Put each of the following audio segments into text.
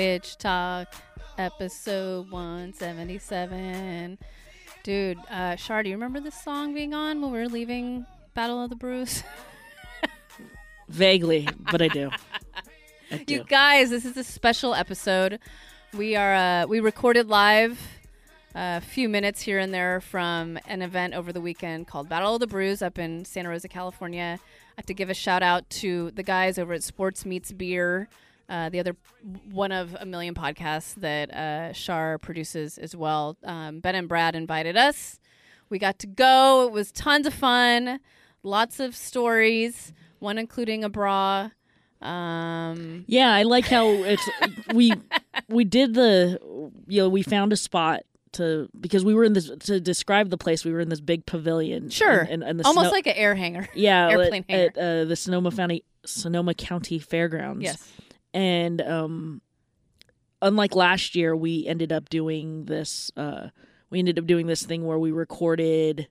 Bitch Talk, episode 177. Dude, uh, Shar, do you remember this song being on when we were leaving Battle of the Brews? Vaguely, but I do. I do. You guys, this is a special episode. We are uh, we recorded live a few minutes here and there from an event over the weekend called Battle of the Brews up in Santa Rosa, California. I have to give a shout out to the guys over at Sports Meats Beer, uh, the other one of a million podcasts that uh, Shar produces as well. Um, ben and Brad invited us. We got to go. It was tons of fun. Lots of stories. One including a bra. Um, Yeah, I like how it's we we did the you know we found a spot to because we were in this to describe the place we were in this big pavilion sure, and, and, and the almost snow- like an air hanger. yeah airplane at, at uh, the Sonoma County Sonoma County Fairgrounds Yes. And um unlike last year we ended up doing this uh we ended up doing this thing where we recorded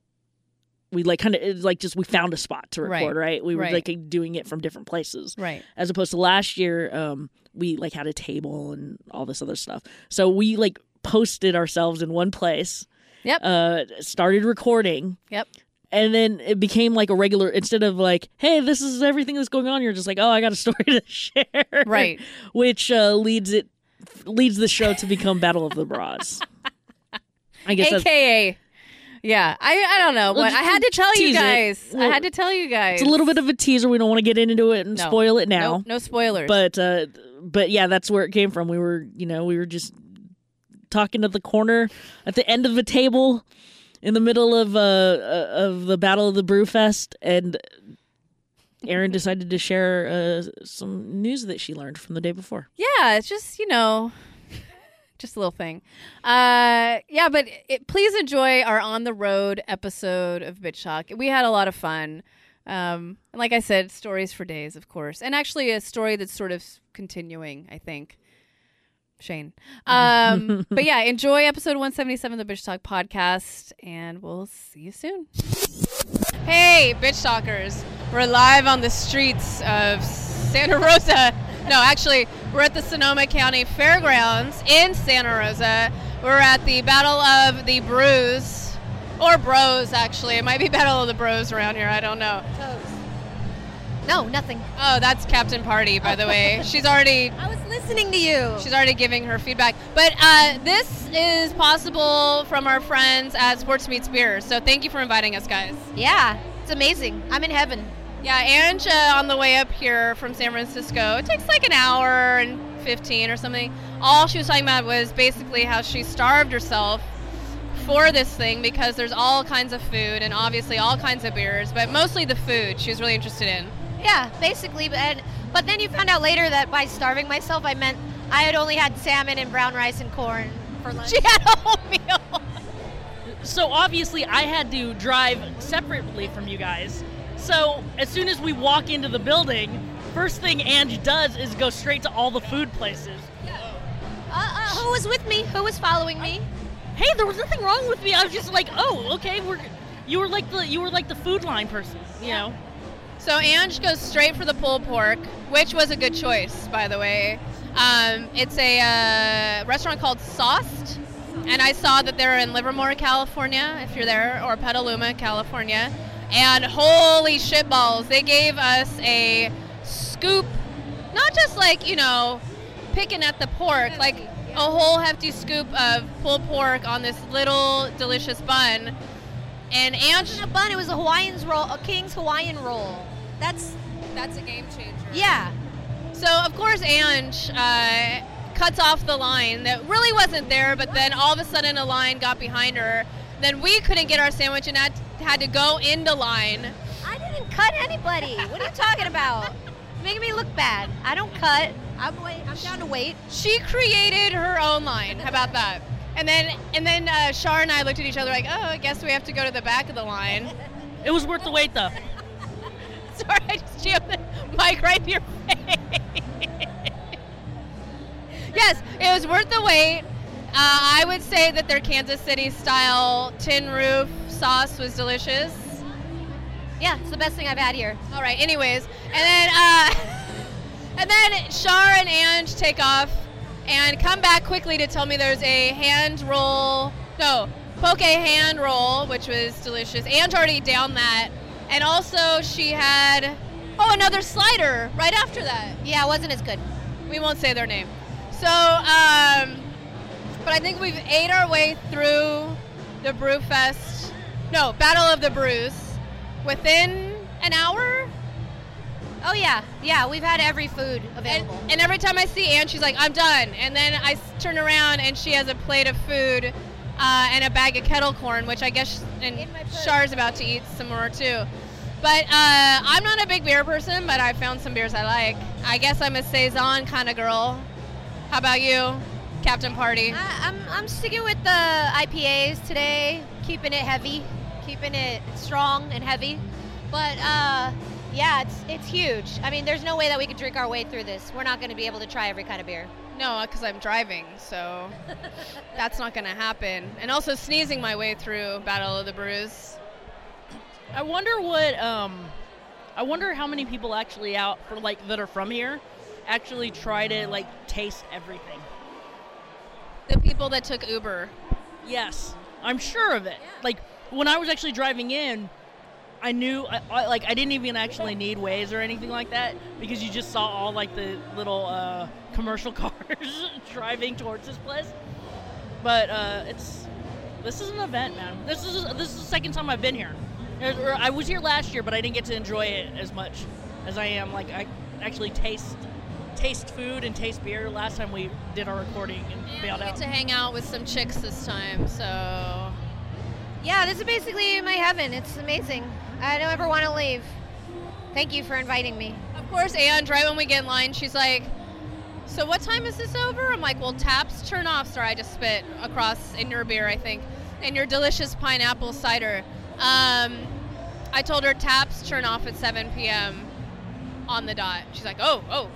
we like kind of like just we found a spot to record right, we were right. like doing it from different places Right. as opposed to last year um we like had a table and all this other stuff so we like posted ourselves in one place Yep. uh started recording Yep. And then it became like a regular instead of like hey this is everything that's going on you're just like oh i got a story to share Right. which uh leads it leads the show to become battle of the bras i guess AKA. Yeah, I I don't know, Well, but I had to tell you guys. I had to tell you guys. it's a little bit of a teaser we don't want to get into it and No. spoil it now no, no spoilers. but uh but yeah that's where it came from we were you know we were just talking at the corner at the end of the table in the middle of uh uh, of the battle of the brewfest and Erin decided to share uh, some news that she learned from the day before. yeah, it's just you know, just a little thing. Uh, yeah, but it, please enjoy our on the road episode of Bitch Talk. We had a lot of fun. Um, and like I said, stories for days, of course, and actually a story that's sort of continuing. I think. Shane. Um, but yeah, enjoy episode 177 of the Bitch Talk podcast, and we'll see you soon. Hey, Bitch Talkers. We're live on the streets of Santa Rosa. No, actually, we're at the Sonoma County Fairgrounds in Santa Rosa. We're at the Battle of the Brews, or Bros, actually. It might be Battle of the Bros around here. I don't know. No, nothing. Oh, that's Captain Party, by the way. She's already I was listening to you. She's already giving her feedback. But uh, this is possible from our friends at Sports Meats Beer. So thank you for inviting us, guys. yeah, it's amazing. I'm in heaven. Yeah, Ange uh, on the way up here from San Francisco. It takes like an hour and 15 or something. All she was talking about was basically how she starved herself for this thing because there's all kinds of food and obviously all kinds of beers, but mostly the food she was really interested in. Yeah, basically. But but then you found out later that by starving myself, I meant I had only had salmon and brown rice and corn for lunch. She had a whole meal. So obviously, I had to drive separately from you guys. So as soon as we walk into the building, first thing Ange does is go straight to all the food places. Uh, uh, who was with me? Who was following me? Hey, there was nothing wrong with me. I was just like, oh, okay, we're you were like the you were like the food line person, you know. So Ange goes straight for the pulled pork, which was a good choice, by the way. Um, it's a uh, restaurant called Sauced, and I saw that they're in Livermore, California, if you're there, or Petaluma, California. And holy shitballs, they gave us a scoop, not just like, you know, picking at the pork, like a whole hefty scoop of pulled pork on this little delicious bun. And Ange, In a bun. It was a Hawaiian's roll, a King's Hawaiian roll. That's that's a game changer. yeah. So of course Ange uh, cuts off the line that really wasn't there, but then all of a sudden a line got behind her. Then we couldn't get our sandwich and had, had to go into line. I didn't cut anybody. What are you talking about? Making me look bad. I don't cut. I'm wait. I'm down to wait. She created her own line. How about that? And then and then uh, Shar and I looked at each other like, oh, I guess we have to go to the back of the line. It was worth the wait though. Sorry, I just jammed the mic right in your face. yes, it was worth the wait. Uh, I would say that their Kansas City style tin roof sauce was delicious. Yeah, it's the best thing I've had here. All right. Anyways, and then uh, and then Shar and Ange take off, and come back quickly to tell me there's a hand roll, no, poke hand roll, which was delicious. Ange already down that. And also she had, oh, another slider right after that. Yeah, it wasn't as good. We won't say their name. So, um, but I think we've ate our way through the Brewfest, no, Battle of the Brews, within an hour. Oh yeah, yeah. We've had every food available. and every time I see Anne, she's like, I'm done. And then I turn around and she has a plate of food uh, and a bag of kettle corn, which I guess, and In my purse. Shar's about to eat some more too. But uh, I'm not a big beer person, but I found some beers I like. I guess I'm a Saison kind of girl. How about you, Captain Party? I, I'm I'm sticking with the IPAs today, keeping it heavy, keeping it strong and heavy. But uh, yeah, it's it's huge. I mean, there's no way that we could drink our way through this. We're not going to be able to try every kind of beer. No, because I'm driving, so that's not going to happen. And also sneezing my way through Battle of the Brews. I wonder what um I wonder how many people actually out for like that are from here actually try to like taste everything. The people that took Uber. Yes, I'm sure of it. Like when I was actually driving in, I knew I, I, like I didn't even actually need Waze or anything like that because you just saw all like the little uh, commercial cars driving towards this place. But uh, it's this is an event, man. This is this is the second time I've been here. There's- or I was here last year, but I didn't get to enjoy it as much as I am. Like I actually taste taste food and taste beer. Last time we did our recording and And bailed we get out. to hang out with some chicks this time, so Yeah, this is basically my heaven. It's amazing. I don't ever want to leave. Thank you for inviting me. of course, and right when we get in line, she's like, "So what time is this over?" I'm like, "Well, taps turn off." Sorry, I just spit across in your beer, I think, and your delicious pineapple cider. Um, I told her taps turn off at 7 p.m. on the dot. She's like, "Oh, oh."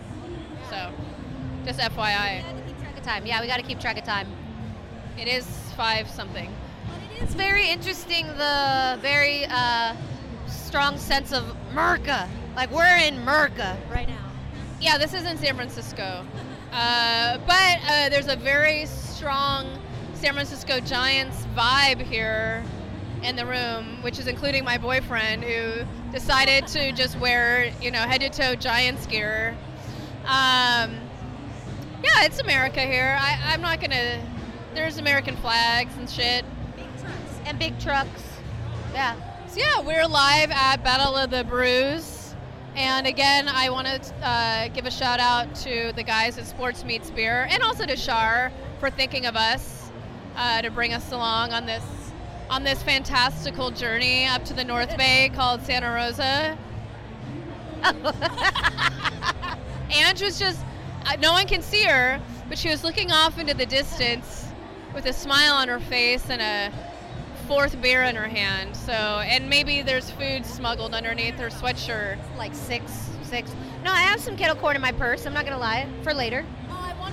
So, just FYI, We gotta keep track of time. Yeah, we got to keep track of time. it is five something. It's very interesting. The very uh, strong sense of Merca. Like we're in Merca right now. Yeah, this is in San Francisco. Uh, but uh, there's a very strong San Francisco Giants vibe here in the room, which is including my boyfriend who decided to just wear, you know, head to toe Giants gear. Um, yeah, it's America here. I, I'm not to. There's American flags and shit. Big trucks and big trucks. Yeah. So yeah, we're live at Battle of the Brews, and again, I want to uh, give a shout out to the guys at Sports Meats Beer, and also to Shar for thinking of us uh, to bring us along on this on this fantastical journey up to the North Bay called Santa Rosa. Ange was just, uh, no one can see her, but she was looking off into the distance with a smile on her face and a fourth beer in her hand. So, and maybe there's food smuggled underneath her sweatshirt. Like six, six. No, I have some kettle corn in my purse. I'm not gonna lie. For later.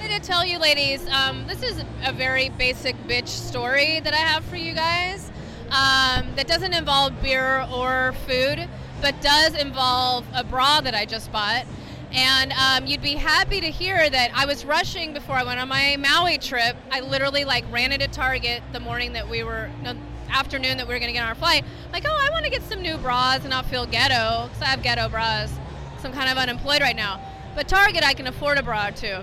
I wanted to tell you, ladies, um, this is a very basic bitch story that I have for you guys. Um, that doesn't involve beer or food, but does involve a bra that I just bought. And um, you'd be happy to hear that I was rushing before I went on my Maui trip. I literally like ran into Target the morning that we were, no, afternoon that we were going to get on our flight. Like, oh, I want to get some new bras and not feel ghetto because I have ghetto bras. So I'm kind of unemployed right now. But Target, I can afford a bra or two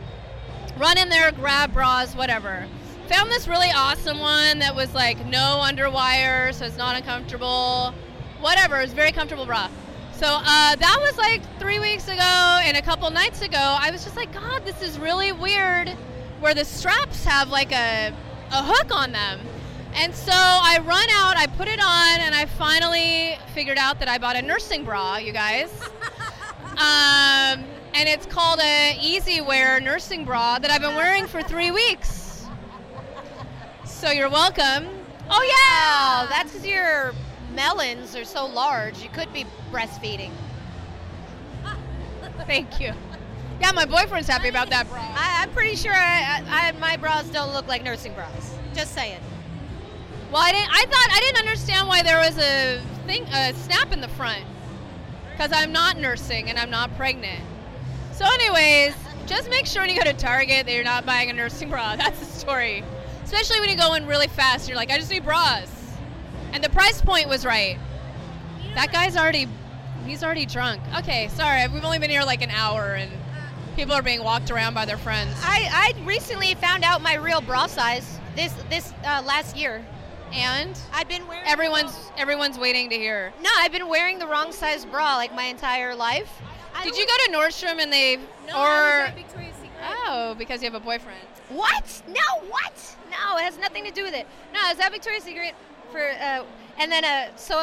run in there, grab bras, whatever. Found this really awesome one that was like no underwire, so it's not uncomfortable. Whatever, it's very comfortable bra. So uh, that was like three weeks ago, and a couple nights ago, I was just like, God, this is really weird, where the straps have like a a hook on them. And so I run out, I put it on, and I finally figured out that I bought a nursing bra, you guys. Um, and it's called a Easy Wear nursing bra that I've been wearing for three weeks. So you're welcome. Oh yeah, Oh, that's because your melons are so large. You could be breastfeeding. thank you. Yeah, my boyfriend's happy about that bra. I, I'm pretty sure I, I, I, my bras don't look like nursing bras. Just saying. Well, I didn't. I thought I didn't understand why there was a thing, a snap in the front, because I'm not nursing and I'm not pregnant. So, anyways, just make sure when you go to Target that you're not buying a nursing bra. That's the story. Especially when you go in really fast and you're like, I just need bras. And the price point was right. That guy's already, he's already drunk. Okay, sorry, we've only been here like an hour and people are being walked around by their friends. I, I recently found out my real bra size this this uh, last year. And I've been wearing everyone's everyone's waiting to hear. no, I've been wearing the wrong size bra like my entire life. Did you go to Nordstrom and they No, I was or at Victoria's Secret. oh because you have a boyfriend? What? No, what? No, it has nothing to do with it. No, I was at Victoria's Secret for, uh, and then, uh, so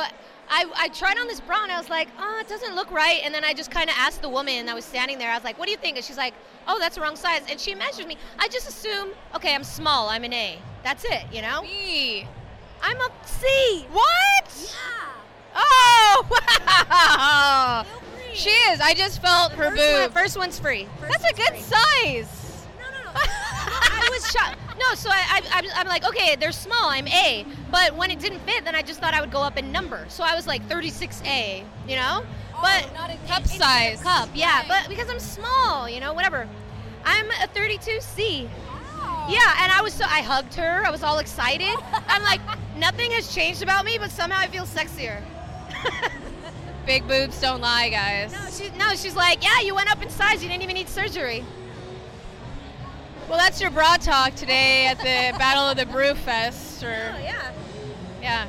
I, I tried on this bra and I was like, oh, it doesn't look right. And then I just kind of asked the woman that was standing there, I was like, what do you think? And she's like, oh, that's the wrong size. And she measured me. I just assume, okay, I'm small, I'm an A. That's it, you know? Me. I'm a C. What? Yeah. Oh wow! She is. I just felt her First, boob. first one's free. First That's a good free. size. No, no, no. I was shocked. No, so I, I, I'm, I'm like, okay, they're small. I'm A. But when it didn't fit, then I just thought I would go up in number. So I was like 36A, you know? Oh, but not in cup size. Cup, yeah. But because I'm small, you know, whatever. I'm a 32C. Yeah, and I was so I hugged her. I was all excited. I'm like, nothing has changed about me, but somehow I feel sexier. Big boobs don't lie, guys. No, she, no, she's like, yeah, you went up in size. You didn't even need surgery. Well, that's your bra talk today at the Battle of the Brew Fest. Or Oh, yeah. yeah.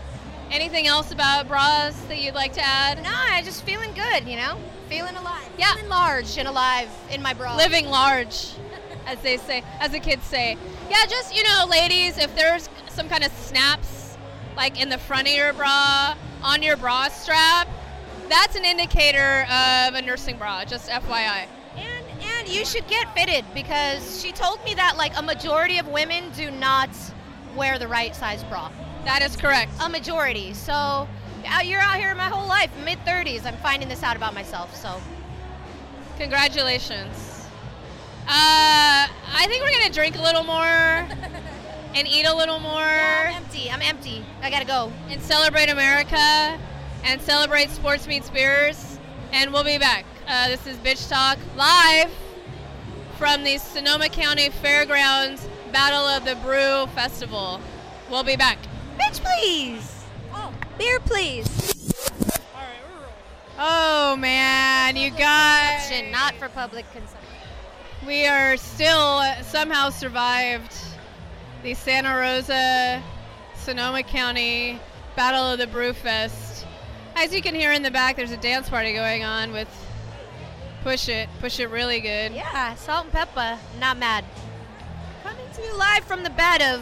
Anything else about bras that you'd like to add? No, I'm just feeling good, you know? Feeling alive. Yeah. Feeling large and alive in my bra. Living large, as they say, as the kids say. Yeah, just you know, ladies, if there's some kind of snaps, like in the front of your bra, on your bra strap, that's an indicator of a nursing bra. Just FYI. And and you should get fitted because she told me that like a majority of women do not wear the right size bra. That is correct. A majority. So you're out here my whole life, mid 30s. I'm finding this out about myself. So Congratulations. Uh, I think we're gonna drink a little more and eat a little more yeah, I'm empty. I'm empty. I gotta go. and celebrate America and celebrate Sports Meats Beers. And we'll be back. Uh, this is Bitch Talk live from the Sonoma County Fairgrounds Battle of the Brew Festival. We'll be back. Bitch, please. Oh, beer, please. Oh man, you guys. Consumption, not for public consumption. We are still somehow survived the Santa Rosa, Sonoma County Battle of the Brewfest. As you can hear in the back, there's a dance party going on with Push It, Push It Really Good. Yeah, Salt-N-Pepa. Not mad. Coming to you live from the bed of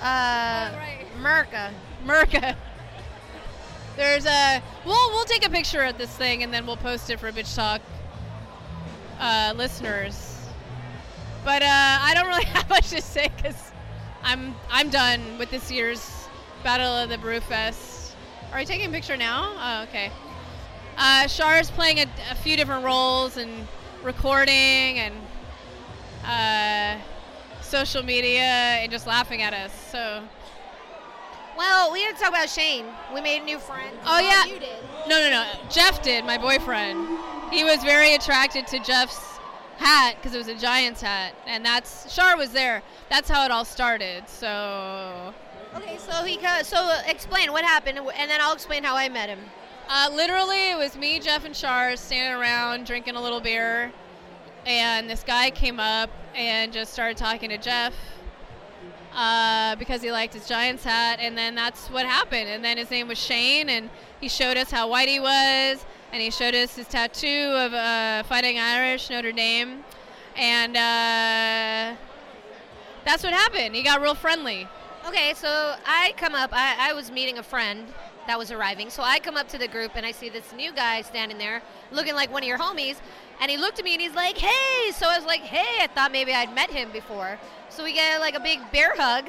uh, right. Merca. Merca. There's a we'll we'll take a picture at this thing and then we'll post it for Bitch Talk uh, listeners. But uh, I don't really have much to say because I'm I'm done with this year's Battle of the Brewfest. Are we taking a picture now? Oh, okay. Uh, is playing a, a few different roles and recording and uh, social media and just laughing at us. So Well, we had to talk about Shane. We made a new friend. Oh, yeah. you did. No, no, no. Jeff did, my boyfriend. He was very attracted to Jeff's hat because it was a Giants hat, and that's Shar was there. That's how it all started. So, Okay, so he so explain what happened, and then I'll explain how I met him. uh, literally, it was me, Jeff, and Shar standing around drinking a little beer, and this guy came up and just started talking to Jeff. Uh, because he liked his Giants hat, and then that's what happened. And then his name was Shane, and he showed us how white he was, and he showed us his tattoo of uh, Fighting Irish, Notre Dame, and uh, that's what happened. He got real friendly. Okay, so I come up. I, I was meeting a friend that was arriving. So I come up to the group and I see this new guy standing there looking like one of your homies. And he looked at me and he's like, hey. So I was like, hey, I thought maybe I'd met him before. So we get like a big bear hug.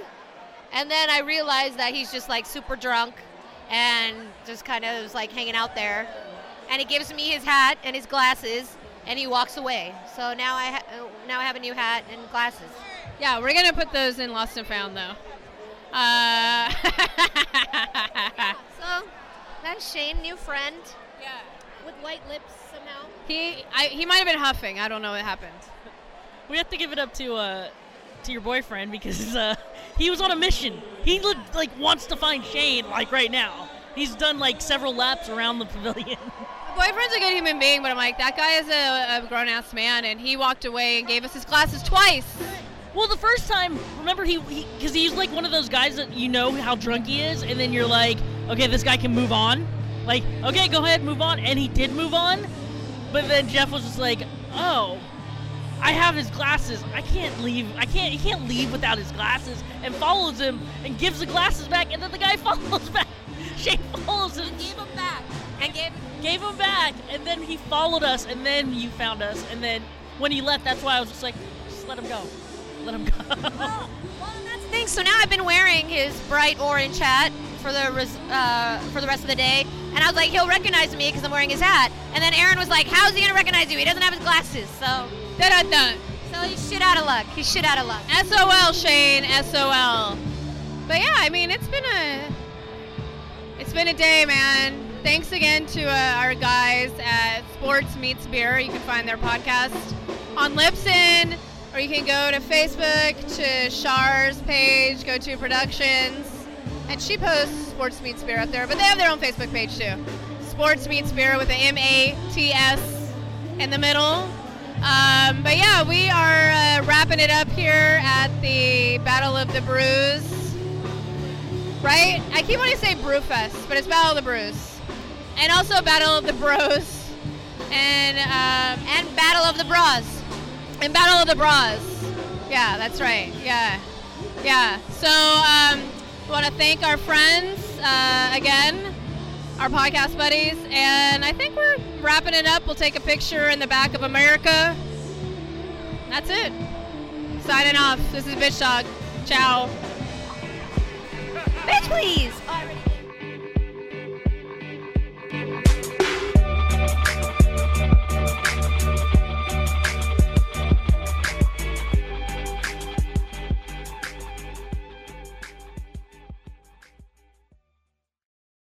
And then I realized that he's just like super drunk and just kind of was like hanging out there. And he gives me his hat and his glasses and he walks away. So now I ha- now I have a new hat and glasses. Yeah, we're gonna put those in Lost and Found though. Uh, So that's Shane, new friend yeah. with white lips somehow. He I, he might have been huffing. I don't know what happened. we have to give it up to uh to your boyfriend because uh he was on a mission. He li- like wants to find Shane like right now. He's done like several laps around the pavilion. My boyfriend's a good human being, but I'm like, that guy is a, a grown ass man, and he walked away and gave us his glasses twice. Well, the first time, remember he because he's like one of those guys that you know how drunk he is, and then you're like, okay, this guy can move on. Like, okay, go ahead, move on, and he did move on. But then Jeff was just like, oh, I have his glasses. I can't leave. I can't. He can't leave without his glasses. And follows him and gives the glasses back, and then the guy follows back. Shane follows him, Gave him back and gave. gave him back, and then he followed us, and then you found us, and then when he left, that's why I was just like, just let him go, let him go. Well, well, that's the thing. So now I've been wearing his bright orange hat for the res- uh, for the rest of the day, and I was like, he'll recognize me because I'm wearing his hat. And then Erin was like, how's he gonna recognize you? He doesn't have his glasses. So, Da da da. so he's shit out of luck. He's shit out of luck. SOL, Shane. SOL. But yeah, I mean, it's been a it's been a day, man. Thanks again to uh, our guys at Sports Meats Beer. You can find their podcast on Libsyn, or you can go to Facebook to Shar's page, go to Productions, and she posts Sports Meats Beer up there. But they have their own Facebook page too. Sports Meats Beer with the M A T S in the middle. Um, but yeah, we are uh, wrapping it up here at the Battle of the Brews. Right? I keep wanting to say Brewfest, but it's Battle of the Brews. And also Battle of the Bros. And um, And Battle of the Bras. And Battle of the Bras. Yeah, that's right. Yeah. Yeah. So um, want to thank our friends uh, again, our podcast buddies, and I think we're wrapping it up. We'll take a picture in the back of America. That's it. Signing off. This is Bitch Dog. Ciao. Bitch, please.